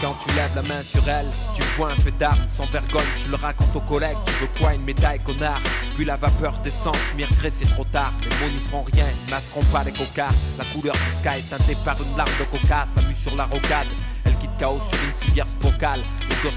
Quand tu lèves la main sur elle, tu vois un feu d'armes sans vergogne. Je le raconte aux collègues, tu veux quoi, une médaille, connard? Puis la vapeur d'essence, migré, c'est trop tard. Les mots n'y feront rien, ils masqueront pas les coca. La couleur du sky est teintée par une larme de coca, s'amuse sur la rocade. Elle quitte chaos sur une civière spocale.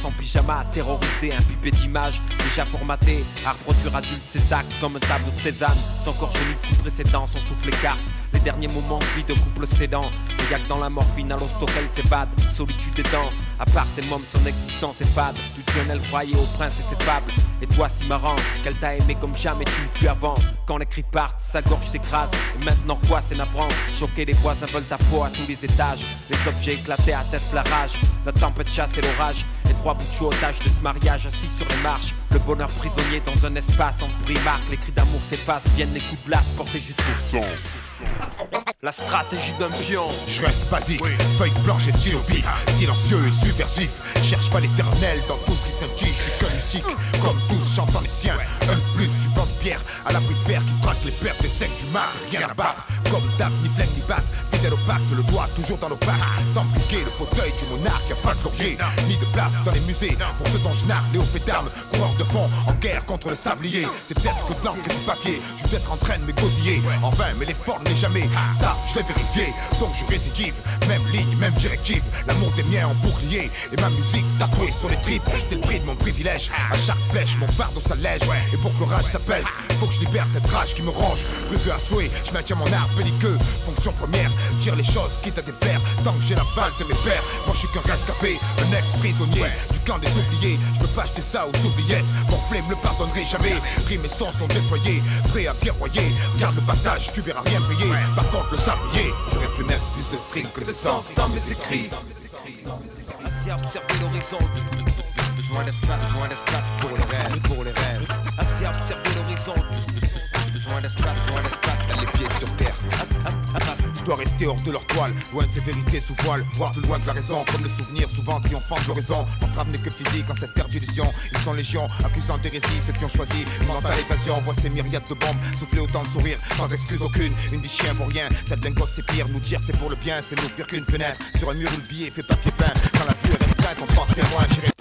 En pyjama, terrorisés, un pipé d'images déjà formaté. Art produire adulte ses actes comme un tableau de Cézanne. Sans corps le coup précédent, son souffle cartes. Les derniers moments de vie de couple cédant. Le y'a que dans la morphine, à l'hosto qu'elle s'évade. Solitude étant, à part ses mômes, son existence est fade. Du jeune, elle croyait au prince et ses fables. Et toi, si marrant, qu'elle t'a aimé comme jamais tu ne fus avant. Quand les cris partent, sa gorge s'écrase. Et maintenant, quoi, c'est navrant. Choqué, les voisins veulent ta peau à tous les étages. Les objets éclatés attestent la rage. La tempête chasse et l'orage. Les trois bouts de otages de ce mariage assis sur les marches. Le bonheur prisonnier dans un espace en bruit marque. Les cris d'amour s'effacent, viennent les coups de portés jusqu'au sang. La stratégie d'un pion. Je reste basique, feuille blanche et stylo silencieux et subversif. Cherche pas l'éternel dans tout ce qui s'indige, je suis que mystique, comme tous chantant les siens. Un plus pierre, à l'abri de fer qui traque les pertes des secs du mat, rien à battre. Comme dame, ni flingue, ni batte, fidèle au pacte, le doigt toujours dans nos pattes. Sans briquer le fauteuil du monarque, y'a pas de laurier, ni de place dans les musées. Pour ceux dont je narre, hauts faits d'armes, coureurs de fond, en guerre contre le sablier. C'est peut-être que de l'encre du papier, je suis peut-être en train de m'égosiller. En vain, mais l'effort n'est jamais ça, je l'ai vérifié, donc je récidive. Même ligne, même directive. L'amour des miens en bouclier. Et ma musique tatouée sur les tripes, c'est le prix de mon privilège. À chaque flèche, mon fardeau s'allège. Et pour que l'orage faut que je libère cette rage qui me range. Plus que à souhait, je maintiens mon art belliqueux. Fonction première, tire les choses, quitte à des pères. Tant que j'ai la balle de mes pères, moi je suis qu'un rescapé, un ex-prisonnier du camp des oubliés. Je peux pas acheter ça aux oubliettes. Mon flemme me le pardonnerai jamais. Rimes et sons sont déployés, prêts à guerroyer. Regarde le battage, tu verras rien briller. Par contre, le sablier, j'aurais pu mettre plus de string que de sens dans mes écrits. Observer l'horizon. Besoin d'espace, besoin d'espace pour les rêves, pour les rêves. Les pieds sur terre. Je dois rester hors de leur toile, loin de ces vérités sous voile, voir plus loin que la raison, comme le souvenir souvent triomphant de l'horizon. L'entrave n'est que physique en cette terre d'illusion. Ils sont légions, accusant d'hérésie, ceux qui ont choisi une mentale évasion. Voit ces myriades de bombes souffler autant de sourires, sans excuse aucune. Une vie chien vaut rien, cette d'un gosse c'est pire. Nous dire c'est pour le bien, c'est n'ouvrir qu'une fenêtre. Sur un mur où le billet fait papier peint. Quand la vue est restreinte, on pense bien loin, j'irai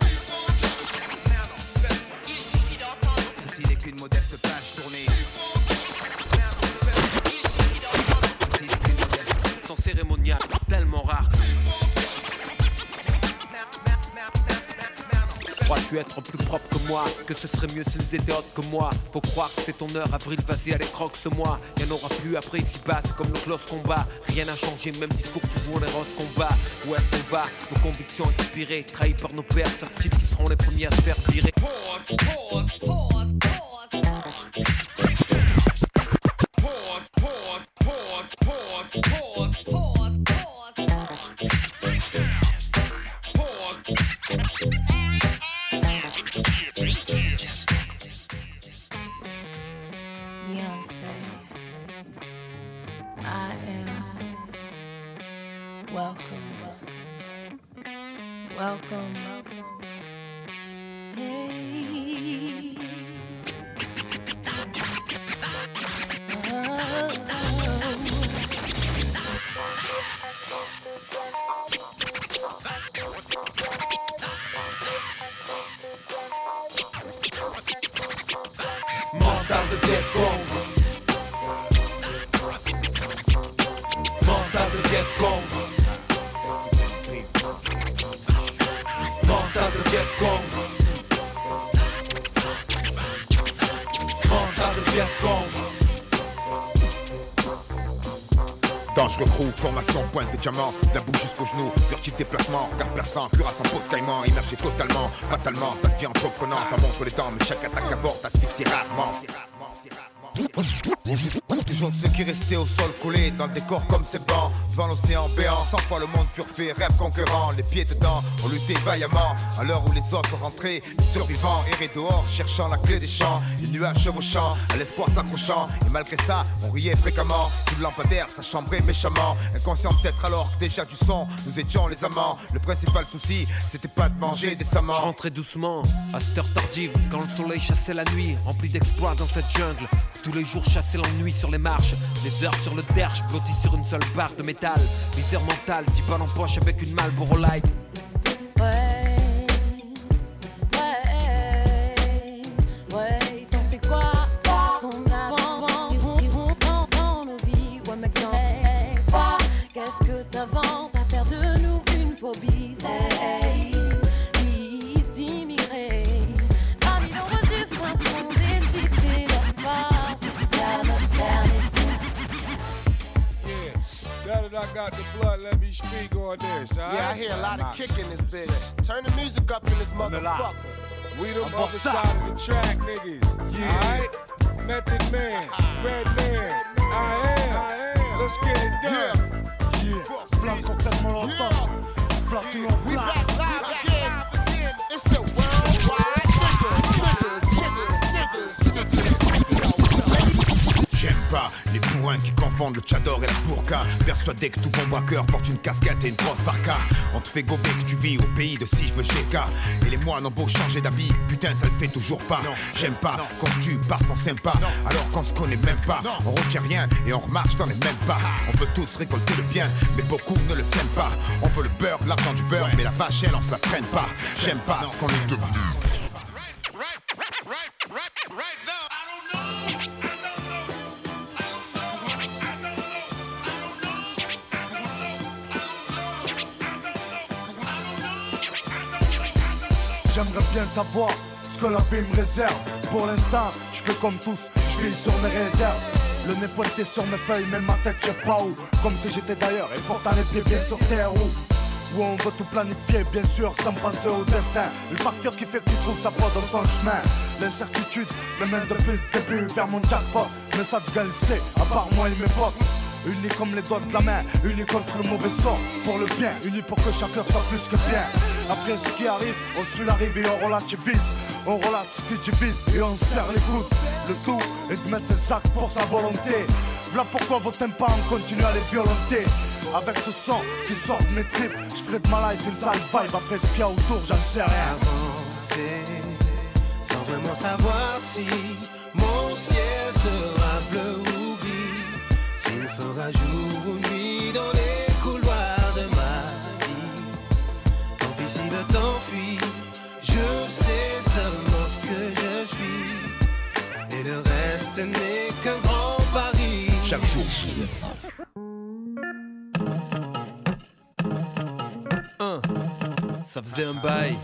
tournée. Cérémonial, tellement rare. Crois-tu être plus propre que moi Que ce serait mieux s'ils étaient autres que moi Faut croire que c'est ton heure, avril, vas-y, allez, croque ce mois Y'en aura plus après ici-bas, c'est comme le close combat Rien n'a changé, même discours, toujours les roses combat Où est-ce qu'on va? Nos convictions expirées, trahies par nos pères Sortis qui seront les premiers à se faire virer. Welcome. Hey. Dangereux crew, formation, pointe de diamant, la bouche jusqu'au genou, furtif déplacement, regard perçant, cuirasse en peau de caïman, immergé totalement, fatalement, ça devient entreprenant, ça montre les dents, mais chaque attaque avorte, asphyxie rarement. Toujours de ceux qui restaient au sol collés dans le décor comme ces bancs devant l'océan béant. Cent fois le monde furfait, rêve conquérant. Les pieds dedans, on luttait vaillamment. À l'heure où les autres rentraient, les survivants erraient dehors, cherchant la clé des champs. Les nuages chevauchant, à l'espoir s'accrochant. Et malgré ça, on riait fréquemment. Sous le lampadaire, ça chambrait méchamment. Inconscient peut-être alors que déjà du son, nous étions les amants. Le principal souci, c'était pas de manger décemment. Je rentrais doucement, à cette heure tardive, quand le soleil chassait la nuit, rempli d'exploits dans cette jungle. Tous les jours chasser l'ennui sur les marches, les heures sur le derche, blotti sur une seule barre de métal. Misère mentale, 10 balles en poche avec une malle pour light. Now that I got the blood, let me speak on this. all Yeah, I hear a lot of kick in this bitch. Turn the music up in this motherfucker. We the other side of the track, niggas. Alright? Method Man, ah. Red Man, I am. Ah. Let's get it done. Flamme cocktail molotov. Platino We confondent le tchador et la burqa. Persuadé que tout bon braqueur porte une casquette et une grosse barca On te fait gober que tu vis au pays de si je veux Et les moines ont beau changer d'habit, putain ça le fait toujours pas. J'aime pas qu'on se tue parce qu'on s'aime pas. Alors qu'on se connaît même pas. On retient rien et on remarche dans les mêmes pas. On veut tous récolter le bien mais beaucoup ne le s'aiment pas. On veut le beurre, l'argent du beurre mais la vache elle on se la traîne pas. J'aime pas ce qu'on est devenu savoir ce que la vie me réserve. Pour l'instant, je fais comme tous, je vis sur mes réserves. Le nez pointé sur mes feuilles, mais ma tête, je sais pas où. Comme si j'étais d'ailleurs, et pourtant les pieds bien sur terre où? Où on veut tout planifier, bien sûr, sans penser au destin. Le facteur qui fait que tu trouves ta foi dans ton chemin. L'incertitude me mène depuis le début vers mon jackpot. Mais ça te gueule, c'est, à part moi et mes potes. Unis comme les doigts de la main, unis contre le mauvais sort, pour le bien, unis pour que chacun soit plus que bien. Après ce qui arrive, on suit la rive et on relativise. On relate ce qui divise et on serre les coudes. Le tout est de mettre ses actes pour sa volonté. Voilà pourquoi vos tympans continuent à les violenter. Avec ce son qui sort de mes tripes, je ferai de ma life une sale vibe. Après ce qu'il y a autour, j'en sais rien. avancer sans vraiment savoir si ça faisait un bail.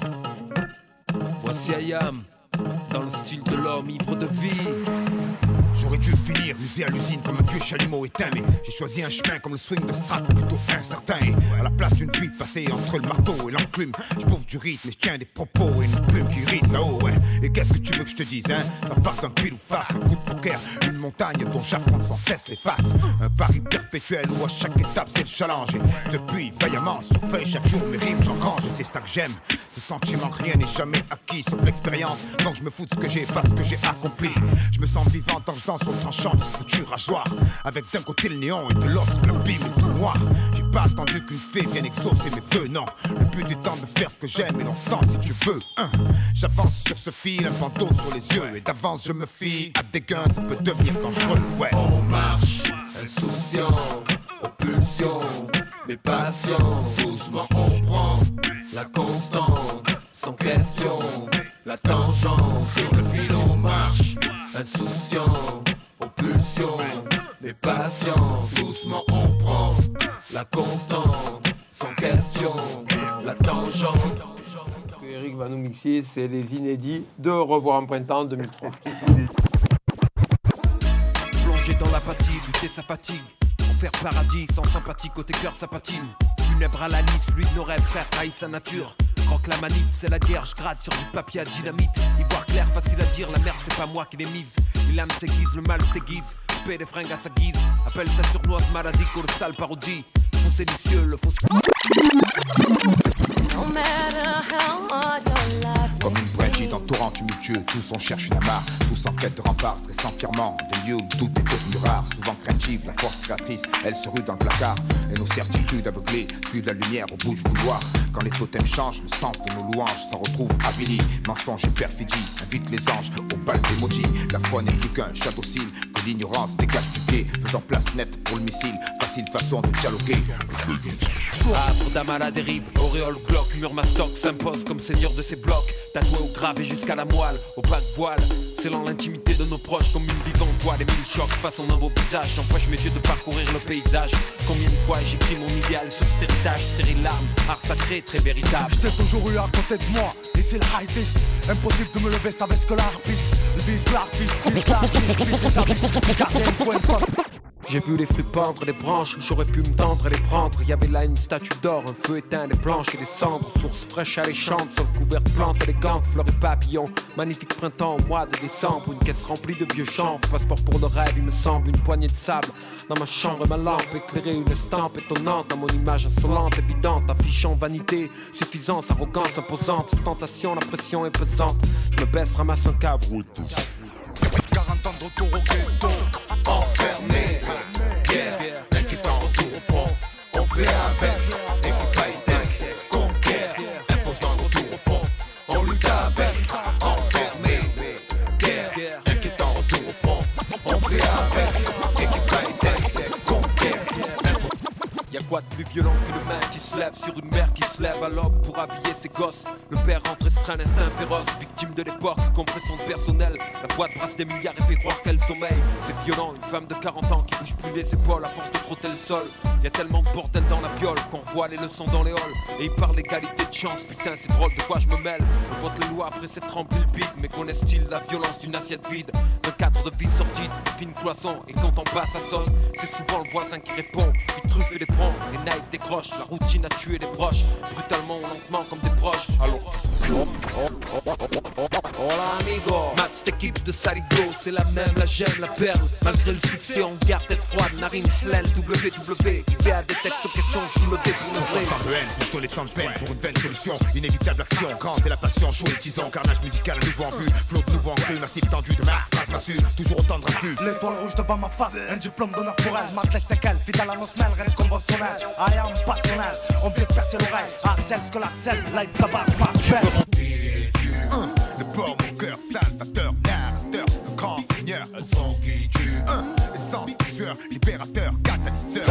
J'ai choisi un chemin comme le swing de Strat plutôt incertain. Et à la place d'une vie passée entre le marteau et l'enclume Je du rythme et je tiens des propos et une plume qui rite là-haut ouais. Et qu'est-ce que tu veux que je te dise hein? Ça part d'un pile ou face, un coup de poker Une montagne dont j'affronte sans cesse les faces. Un pari perpétuel où à chaque étape c'est le challenge. Et depuis vaillamment sur feuille chaque jour mes rimes j'engrange Et c'est ça que j'aime. Ce sentiment que rien n'est jamais acquis sauf l'expérience. Donc je me fous de ce que j'ai pas ce que j'ai accompli. Je me sens vivant tant que danse tranchant de ce foutu rasoir Avec d'un côté le néon et de l'autre l'abîme et le noir J'ai pas attendu qu'une fée vienne exaucer mes vœux, non Le but étant de faire ce que j'aime et longtemps si tu veux hein. J'avance sur ce fil, un bandeau sur les yeux Et d'avance je me fie à des gains, ça peut devenir dangereux, ouais On marche, insouciant, aux pulsions, mais patient. Doucement on prend la constante, sans question. La tangente, sur le fil on marche, insouciant, mais patient. Doucement on prend la constante, sans question. La tangente. que Eric va nous mixer, c'est les inédits de Revoir en printemps 2003. Plonger dans l'apathie, lutter sa fatigue. En faire paradis, sans sympathie, côté cœur ça patine. Funèbre à la lisse, lui de nos rêves, frère, trahit sa nature. Croque la manite, c'est la guerre, je gratte sur du papier à dynamite. Y voir clair, facile à dire, la merde c'est pas moi qui l'ai mise. Il aime s'aiguise, le mal t'aiguise. Spé des fringues à sa guise. Appelle ça surnoise maladie, sale parodie. C'est les cieux, le life Comme une brèche dans torrent tumultueux, tous on cherche une amarre, tous en quête de rempart, stressant fièrement, des lieux où tout est devenu rare, souvent craintive, la force créatrice, elle se rue dans le placard, et nos certitudes aveuglées suivent la lumière au bout du couloir. Quand les totems changent, le sens de nos louanges s'en retrouve avili, mensonge et perfidie, invite les anges au bal d'emoji, la foi n'est plus qu'un château que l'ignorance du quai, faisant place nette pour le missile, facile façon de dialoguer. Âpre dame à la dérive, auréole glock, mur mastoc s'impose comme seigneur de ses blocs. Tatoué au grave et jusqu'à la moelle, au de voile. Scellant l'intimité de nos proches comme une vivante toile. Les mille chocs façon d'un beau visage, j'empêche mes yeux de parcourir le paysage. Combien de fois j'écris mon idéal sur cet héritage, stérile larmes, art sacré, très véritable. Je t'ai toujours eu à côté de moi, et c'est le high. Impossible de me lever, savait ce que l'artiste. Le bis, l'artiste, l'artiste, les. J'ai vu les fruits pendre les branches, j'aurais pu me tendre et les prendre. Y avait là une statue d'or, un feu éteint, des planches et des cendres. Source fraîche alléchante, sur le couvert plante élégante, fleurs et papillons. Magnifique printemps au mois de décembre, une caisse remplie de vieux chanvre. Passeport pour le rêve, il me semble, une poignée de sable. Dans ma chambre, ma lampe éclairée, une estampe étonnante. Dans mon image insolente, évidente, affichant vanité, suffisance, arrogance imposante. Tentation, la pression est pesante. Je me baisse, ramasse un câble. 40 ans de retour au ghetto. Enfermé, On fait avec, De plus violent qu'une main qui se lève sur une mère qui se lève à l'homme pour habiller ses gosses. Le père rentre restreint, instinct féroce, victime de l'époque, compression de personnel. La boîte brasse des milliards et fait croire qu'elle sommeille. C'est violent, une femme de 40 ans qui bouge plus les épaules à force de frotter le sol. Y'a tellement de bordel dans la piole qu'on voit les leçons dans les halls. Et il parle d'égalité de chance, putain c'est drôle de quoi je me mêle. On vote les lois après s'être rempli le bide Mais connaissent-ils la violence d'une assiette vide. Un cadre de vie sordide, fine cloison Et quand on passe ça sonne, c'est souvent le voisin qui répond Il truffe et les prend, les naïfs décrochent. La routine a tué les proches, brutalement ou lentement comme des proches. Allô Hola amigo Max, cette équipe de Saligo, c'est la même, la gemme, la perle Malgré le succès, on garde tête froide, narine pleine WW, qui fait à des textes aux questions soulevées pour le vrai Tant de haine, c'est les temps de peine pour une vaine solution. Inévitable action, grande et la passion, chaud et tisant. Carnage musical à nouveau en vue, flot de nouveau en cru, massif tendu de masse, trace massue, toujours autant de refus. L'étoile rouge devant ma face, un diplôme d'honneur pour elle. Ma tête c'est qu'elle, fidèle à nos semelles, rien conventionnel. I am passionnel, on vient de percer l'oreille. Harcèle ce que l'harcèle, live ça bat, marche salvateur, narrateur, grand seigneur, son qui tue. Un, essence, sueur, libérateur, catalyseur,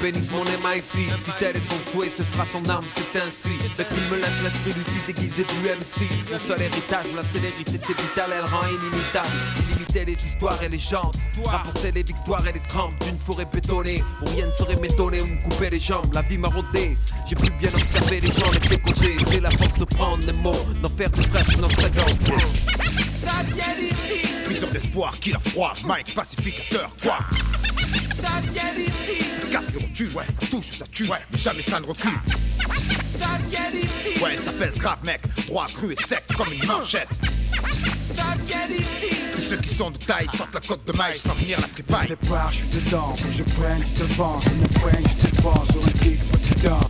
bénisse mon MIC Si tel est son souhait, ce sera son arme, c'est ainsi. Fait qu'il me laisse l'esprit lucide déguisé du MC Mon seul héritage, la célérité c'est vital, elle rend inimitable. Illimiter les histoires et les gens. Rapporter les victoires et les trempes d'une forêt bétonnée Où rien ne saurait m'étonner ou me couper les jambes. La vie m'a rodé, j'ai pu bien observer les gens les décotés C'est la force de prendre les mots, d'en faire des presque d'ici, Plusieurs d'espoir, qui la froid, Mike, pacificateur, quoi casse le recul, ouais, ça touche, ça tue, mais jamais ça ne recule. Ouais, ça pèse grave, mec, droit, cru et sec comme une manchette. Tous ceux qui sont de taille sortent la côte de maille sans venir la tripaille. Départ, je suis dedans, faut que je prenne du devant. C'est mon point que je défends sur un kick, pas de dedans.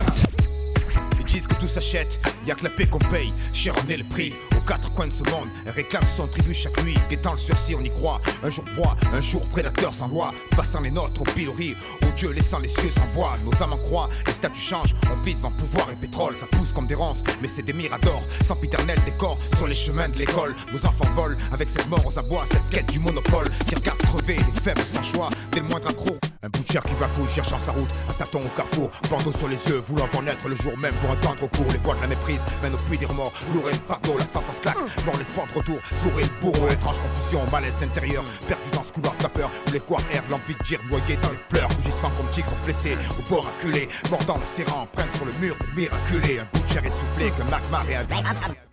Disent que tout s'achète, y'a que la paix qu'on paye, cher en le prix. Aux quatre coins de ce monde, réclame son tribut chaque nuit. Guettant le sursis, on y croit. Un jour proie, un jour prédateur sans loi. Passant les nôtres au pilori, au Dieu laissant les cieux sans voix. Nos âmes en croient, les statuts changent. On vit devant pouvoir et pétrole, ça pousse comme des ronces, mais c'est des miradors. Sans piternel décor, sur les chemins de l'école. Nos enfants volent avec cette mort aux abois, cette quête du monopole. Qui regarde crever les faibles sans choix, dès le moindre accro. Un butcher qui bafouille, cherchant sa route, un tâton au carrefour, bandeau sur les yeux, voulant voir naître le jour même pour entendre au cours les voix de la méprise, mène au puits des remords, lourd le fardeau, la sentence claque, mort l'espoir de retour, sourire le bourreau, étrange confusion, malaise intérieur, perdu dans ce couloir de vapeur, où les coins errent, l'envie de dire, noyé dans les pleurs, rougissant comme tigre blessé, au bord acculé, mordant la serrant, prennent sur le mur, miraculé, un butcher essoufflé, qu'un magmar et.